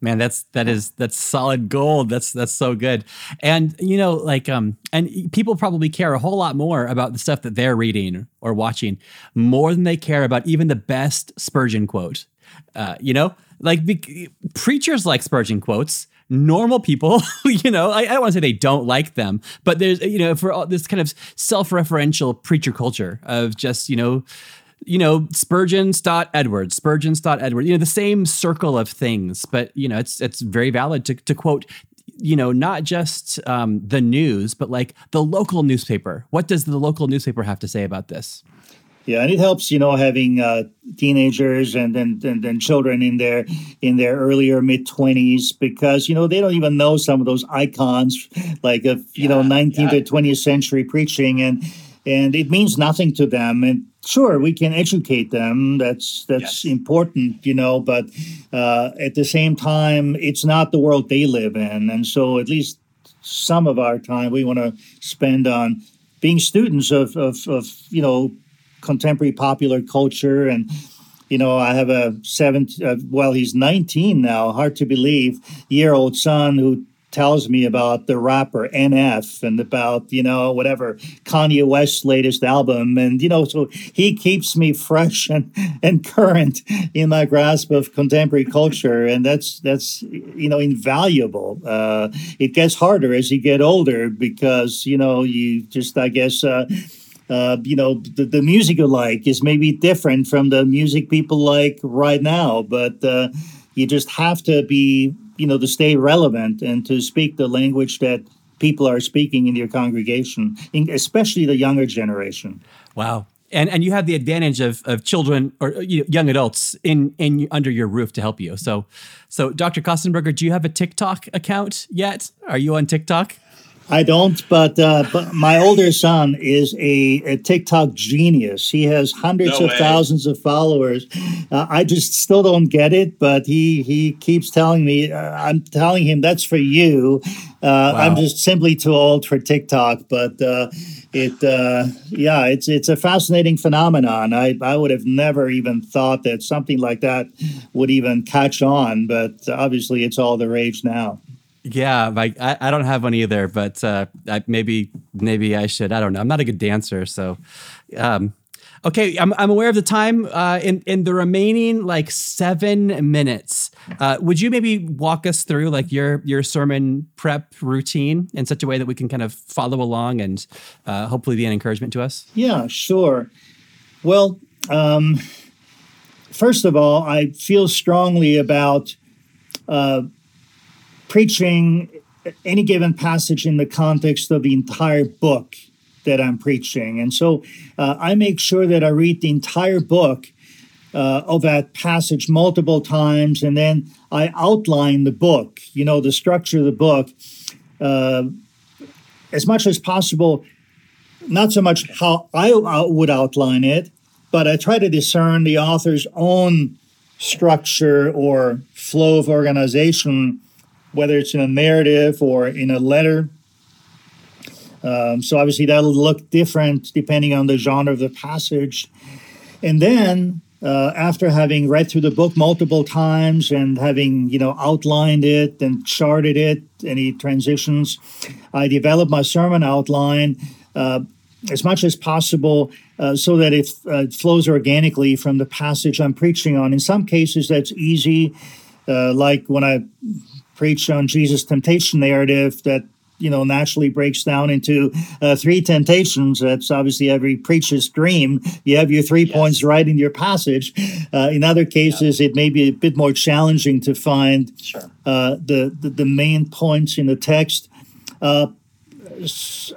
Man, that's that is that's solid gold. That's that's so good. And you know, like um and people probably care a whole lot more about the stuff that they're reading or watching more than they care about even the best Spurgeon quote. Uh, you know, like be- preachers like Spurgeon quotes normal people, you know, I, I don't want to say they don't like them, but there's, you know, for all this kind of self-referential preacher culture of just, you know, you know, Spurgeon Stott Edwards, Spurgeon Stott Edwards, you know, the same circle of things. But, you know, it's it's very valid to, to quote, you know, not just um, the news, but like the local newspaper. What does the local newspaper have to say about this? Yeah, and it helps, you know, having uh, teenagers and then and, and, children in their in their earlier mid twenties because you know they don't even know some of those icons like of you yeah, know nineteenth yeah. or twentieth century preaching and and it means nothing to them and sure we can educate them. That's that's yes. important you know but uh, at the same time it's not the world they live in. And so at least some of our time we want to spend on being students of, of, of you know contemporary popular culture. And you know i have a seven uh, well he's 19 now hard to believe year old son who tells me about the rapper NF and about, you know, whatever Kanye West's latest album. And, you know, so he keeps me fresh and, and current in my grasp of contemporary culture. And that's, that's, you know, invaluable. Uh, it gets harder as you get older because, you know, you just, I guess, uh, uh, you know, the, the music you like is maybe different from the music people like right now, but uh, you just have to be you know to stay relevant and to speak the language that people are speaking in your congregation, especially the younger generation. Wow. And, and you have the advantage of, of children or uh, you know, young adults in, in under your roof to help you. So, so Dr. Köstenberger, do you have a TikTok account yet? Are you on TikTok? I don't, but uh, but my older son is a, a TikTok genius. He has hundreds no of thousands of followers. Uh, I just still don't get it, but he he keeps telling me. Uh, I'm telling him that's for you. Uh, wow. I'm just simply too old for TikTok, but uh, it uh, yeah, it's it's a fascinating phenomenon. I I would have never even thought that something like that would even catch on, but obviously it's all the rage now. Yeah, like I, I don't have one either, but uh, I, maybe maybe I should. I don't know. I'm not a good dancer, so. Um, okay, I'm, I'm aware of the time. Uh, in in the remaining like seven minutes, uh, would you maybe walk us through like your your sermon prep routine in such a way that we can kind of follow along and uh, hopefully be an encouragement to us? Yeah, sure. Well, um, first of all, I feel strongly about uh, preaching any given passage in the context of the entire book that I'm preaching. And so uh, I make sure that I read the entire book uh, of that passage multiple times, and then I outline the book, you know, the structure of the book, uh, as much as possible. Not so much how I would outline it, but I try to discern the author's own structure or flow of organization whether it's in a narrative or in a letter. Um, so obviously that'll look different depending on the genre of the passage. And then uh, after having read through the book multiple times and having you know outlined it and charted it, any transitions, I develop my sermon outline uh, as much as possible uh, so that it, uh, it flows organically from the passage I'm preaching on. In some cases, that's easy, uh, like when I preach on Jesus' temptation narrative that you know naturally breaks down into uh, three temptations that's obviously every preacher's dream you have your three yes. points right in your passage uh, in other cases yeah. it may be a bit more challenging to find sure. uh, the, the, the main points in the text uh,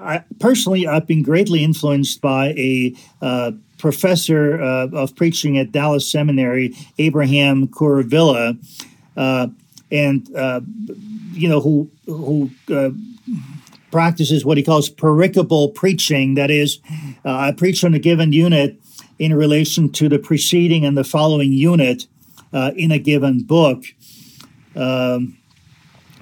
I, personally i've been greatly influenced by a uh, professor uh, of preaching at dallas seminary abraham kuruvilla and uh, you know who who uh, practices what he calls pericopal preaching. That is, uh, I preach on a given unit in relation to the preceding and the following unit in a given book. Um,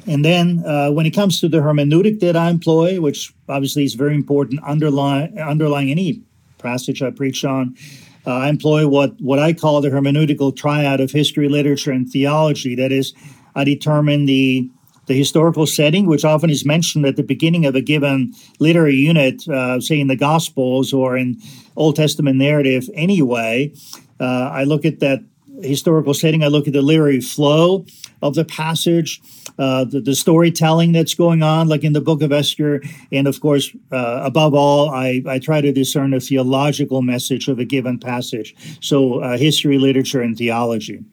and then uh, when it comes to the hermeneutic that I employ, which obviously is very important underlying underlying any passage I preach on, uh, I employ what what I call the hermeneutical triad of history, literature, and theology. That is, I determine the the historical setting, which often is mentioned at the beginning of a given literary unit, uh, say in the Gospels or in Old Testament narrative. Anyway, uh, I look at that historical setting. I look at the literary flow of the passage, uh, the, the, storytelling that's going on, like in the book of Esther. And of course, uh, above all, I, I try to discern a theological message of a given passage. So, uh, history, literature, and theology.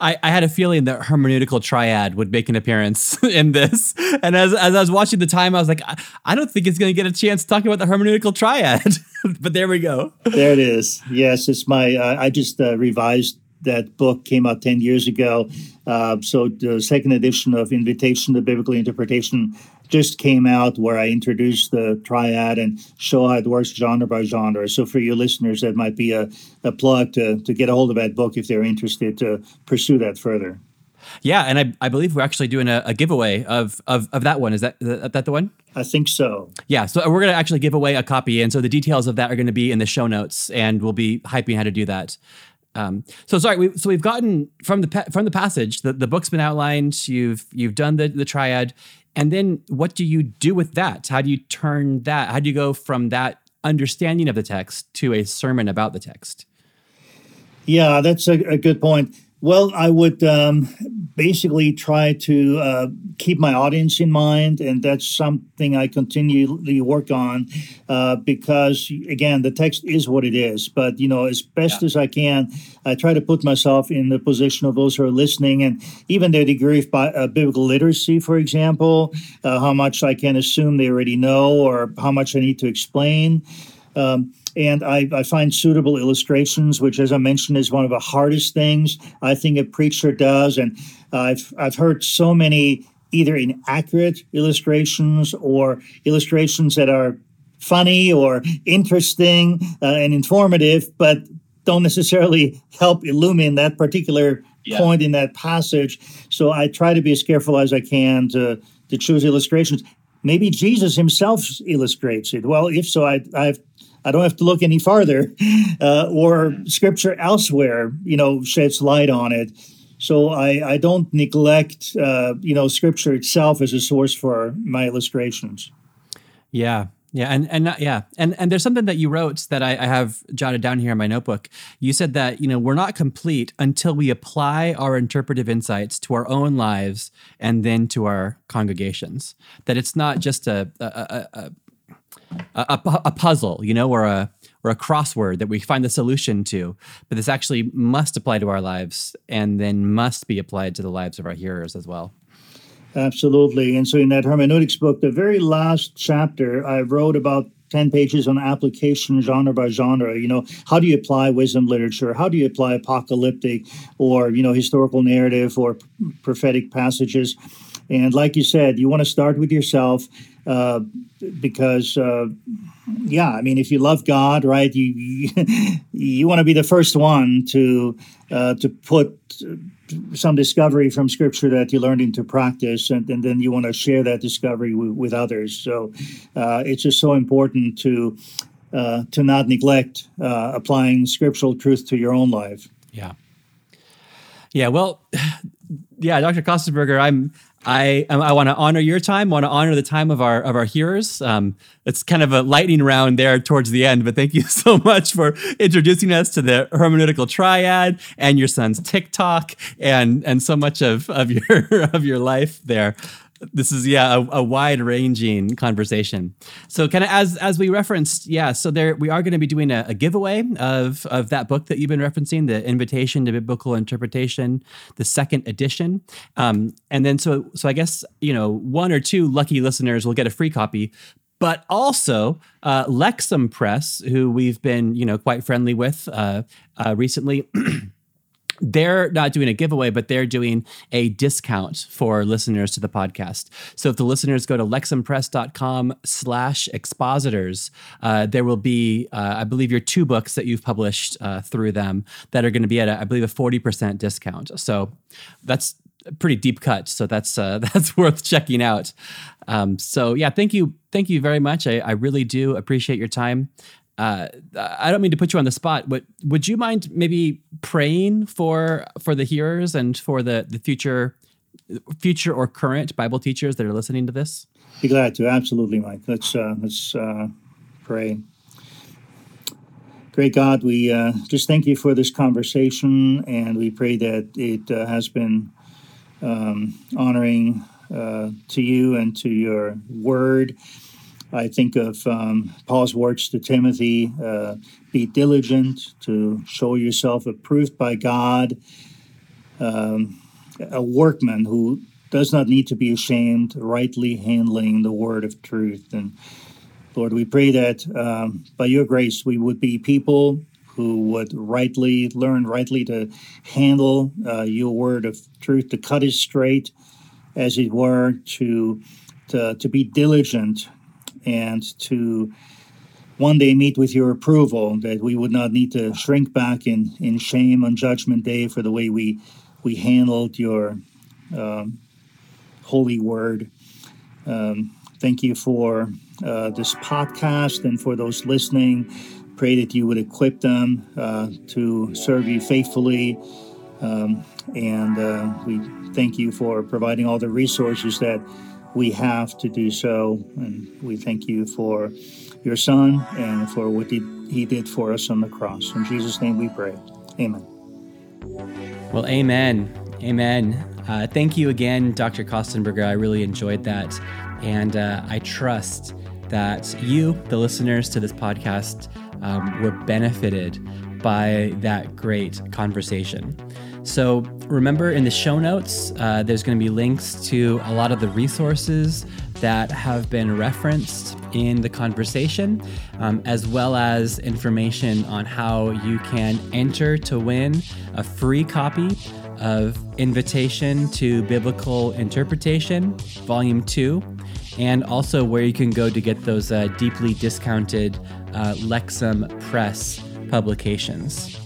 I, I, had a feeling that hermeneutical triad would make an appearance in this. And as, as I was watching the time, I was like, I, I don't think it's going to get a chance talking about the hermeneutical triad. but there we go. There it is. Yes, it's my, uh, I just uh, revised that book came out 10 years ago. Uh, so the second edition of Invitation to Biblical Interpretation just came out where I introduced the triad and show how it works genre by genre. So for your listeners, that might be a, a plug to, to get a hold of that book if they're interested to pursue that further. Yeah, and I, I believe we're actually doing a, a giveaway of, of of that one. Is that that the one? I think so. Yeah, so we're going to actually give away a copy, and so the details of that are going to be in the show notes, and we'll be hyping how to do that. Um, so sorry, we, so we've gotten from the from the passage. The, the book's been outlined. You've you've done the the triad, and then what do you do with that? How do you turn that? How do you go from that understanding of the text to a sermon about the text? Yeah, that's a, a good point. Well, I would um, basically try to uh, keep my audience in mind, and that's something I continually work on uh, because, again, the text is what it is. But you know, as best yeah. as I can, I try to put myself in the position of those who are listening, and even their degree of bi- uh, biblical literacy, for example, uh, how much I can assume they already know, or how much I need to explain. Um, and I, I, find suitable illustrations, which, as I mentioned, is one of the hardest things I think a preacher does. And I've I've heard so many either inaccurate illustrations or illustrations that are funny or interesting uh, and informative, but don't necessarily help illumine that particular yeah. point in that passage. So I try to be as careful as I can to to choose illustrations. Maybe Jesus himself illustrates it. Well, if so, I, I've I don't have to look any farther, uh, or scripture elsewhere, you know, sheds light on it. So I, I don't neglect, uh, you know, scripture itself as a source for my illustrations. Yeah, yeah, and and yeah, and and there's something that you wrote that I, I, have jotted down here in my notebook. You said that you know we're not complete until we apply our interpretive insights to our own lives and then to our congregations. That it's not just a a, a, a, a puzzle, you know, or a or a crossword that we find the solution to, but this actually must apply to our lives and then must be applied to the lives of our hearers as well. Absolutely. And so in that hermeneutics book, the very last chapter, I wrote about 10 pages on application genre by genre you know how do you apply wisdom literature how do you apply apocalyptic or you know historical narrative or prophetic passages and like you said you want to start with yourself uh, because uh, yeah i mean if you love god right you you, you want to be the first one to uh, to put some discovery from scripture that you learned into practice and, and then you want to share that discovery w- with others. So uh, it's just so important to uh, to not neglect uh, applying scriptural truth to your own life. Yeah. Yeah well yeah dr Köstenberger i'm I I want to honor your time. Want to honor the time of our of our hearers. Um, it's kind of a lightning round there towards the end, but thank you so much for introducing us to the hermeneutical triad and your son's TikTok and and so much of of your of your life there this is yeah a, a wide ranging conversation. So kind of as as we referenced yeah so there we are going to be doing a, a, giveaway of of that book that you've been referencing the invitation to biblical interpretation the second edition. Um, and then so so i guess you know one or two lucky listeners will get a free copy. But also uh, lexham press who we've been you know quite friendly with uh, uh, recently they're not doing a giveaway, but they're doing a discount for listeners to the podcast. So if the listeners go to lexhampress.com slash expositors, uh, there will be, uh, I believe, your two books that you've published uh, through them that are going to be at, a, I believe, a 40% discount. So that's a pretty deep cut. So that's uh, that's worth checking out. Um, so yeah, thank you, thank you very much. I, I really do appreciate your time uh, I don't mean to put you on the spot, but would you mind maybe praying for for the hearers and for the the future future or current Bible teachers that are listening to this? Be glad to. Absolutely, Mike. Let's uh, let's uh, pray. Great God, we uh, just thank you for this conversation, and we pray that it uh, has been um, honoring uh, to you and to your word. I think of um, Paul's words to Timothy uh, be diligent to show yourself approved by God, um, a workman who does not need to be ashamed, rightly handling the word of truth. And Lord, we pray that um, by your grace we would be people who would rightly learn rightly to handle uh, your word of truth, to cut it straight, as it were, to to, to be diligent and to one day meet with your approval, that we would not need to shrink back in, in shame on Judgment Day for the way we, we handled your um, holy word. Um, thank you for uh, this podcast and for those listening. Pray that you would equip them uh, to serve you faithfully. Um, and uh, we thank you for providing all the resources that we have to do so. And we thank you for your Son and for what he, did for us on the cross. In Jesus' name we pray. Amen. Well, amen. Amen. Uh, thank you again, Dr. Köstenberger. I really enjoyed that. And uh, I trust that you, the listeners to this podcast, um, were benefited by that great conversation. So remember in the show notes, uh, there's going to be links to a lot of the resources that have been referenced in the conversation, um, as well as information on how you can enter to win a free copy of Invitation to Biblical Interpretation, Volume 2, and also where you can go to get those uh, deeply discounted uh, Lexham Press publications.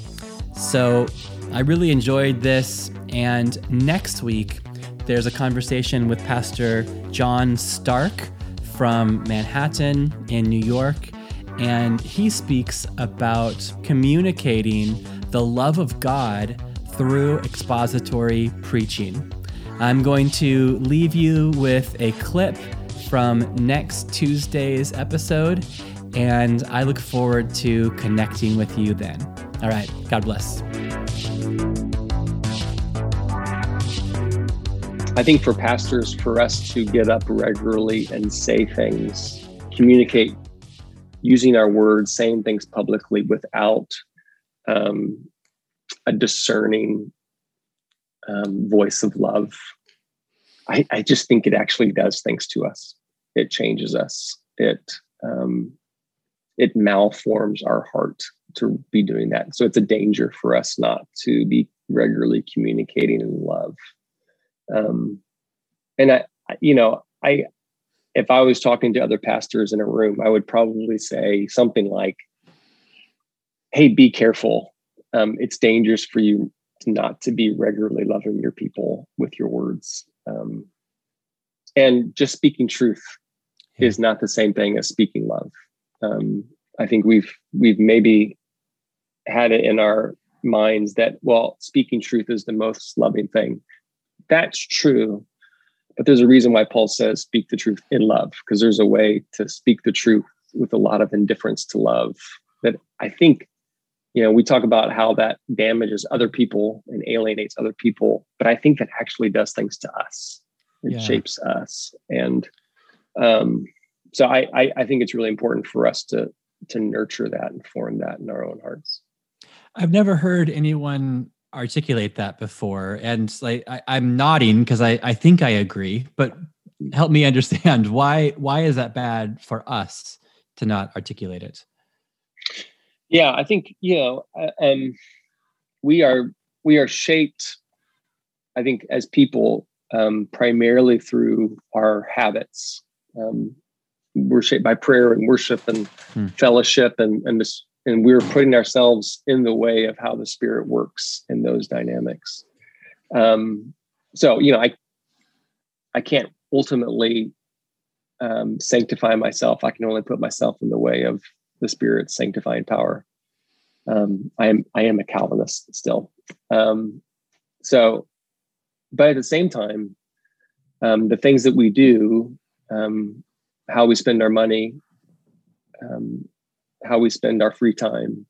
So I really enjoyed this. And next week, there's a conversation with Pastor John Starke from Manhattan in New York. And he speaks about communicating the love of God through expository preaching. I'm going to leave you with a clip from next Tuesday's episode, and I look forward to connecting with you then. All right, God bless. I think for pastors, for us to get up regularly and say things, communicate using our words, saying things publicly without um, a discerning um, voice of love, I, I, just think it actually does things to us. It changes us. It um, it malforms our heart to be doing that. So it's a danger for us not to be regularly communicating in love. Um, and I, you know, I, if I was talking to other pastors in a room, I would probably say something like, "Hey, be careful. Um, it's dangerous for you not to be regularly loving your people with your words." Um, and just speaking truth yeah. is not the same thing as speaking love. Um, I think we've we've maybe had it in our minds that well, speaking truth is the most loving thing that's true. But there's a reason why Paul says speak the truth in love, because there's a way to speak the truth with a lot of indifference to love that I think, you know, we talk about how that damages other people and alienates other people, but I think that actually does things to us. It yeah. shapes us. And um, so I, I, I think it's really important for us to to nurture that and form that in our own hearts. I've never heard anyone articulate that before and like I, am nodding because I, I think i agree but help me understand why why is that bad for us to not articulate it yeah i think you know uh, um, we are we are shaped i think as people um, primarily through our habits um, we're shaped by prayer and worship and hmm. fellowship and and this and we're putting ourselves in the way of how the spirit works in those dynamics. Um, so you know i i can't ultimately um, sanctify myself. I can only put myself in the way of the spirit's sanctifying power. Um, i am i am a calvinist still. Um, so but at the same time um, the things that we do um, how we spend our money um, how we spend our free time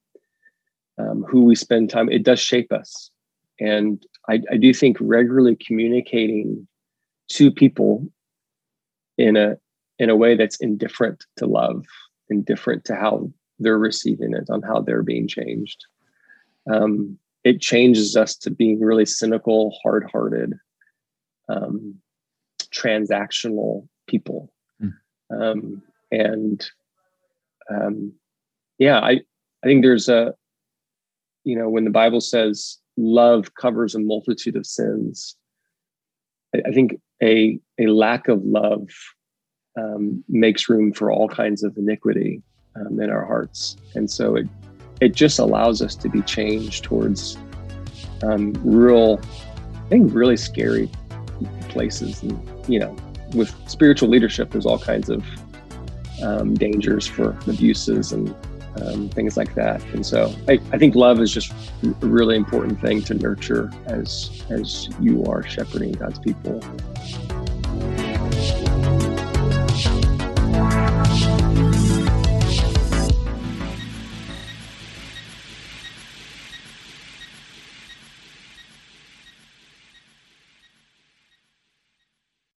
um, who we spend time, it does shape us. And I, I do think regularly communicating to people in a in a way that's indifferent to love, indifferent to how they're receiving it, on how they're being changed. Um, it changes us to being really cynical, hard-hearted, um, transactional people. Mm. Um, and um, yeah, I I think there's a you know when the Bible says love covers a multitude of sins, I, I think a a lack of love um, makes room for all kinds of iniquity um, in our hearts, and so it it just allows us to be changed towards um, real, I think, really scary places. And you know, with spiritual leadership, there's all kinds of um, dangers for abuses and um, things like that. And so I, I think love is just a really important thing to nurture as as you are shepherding God's people.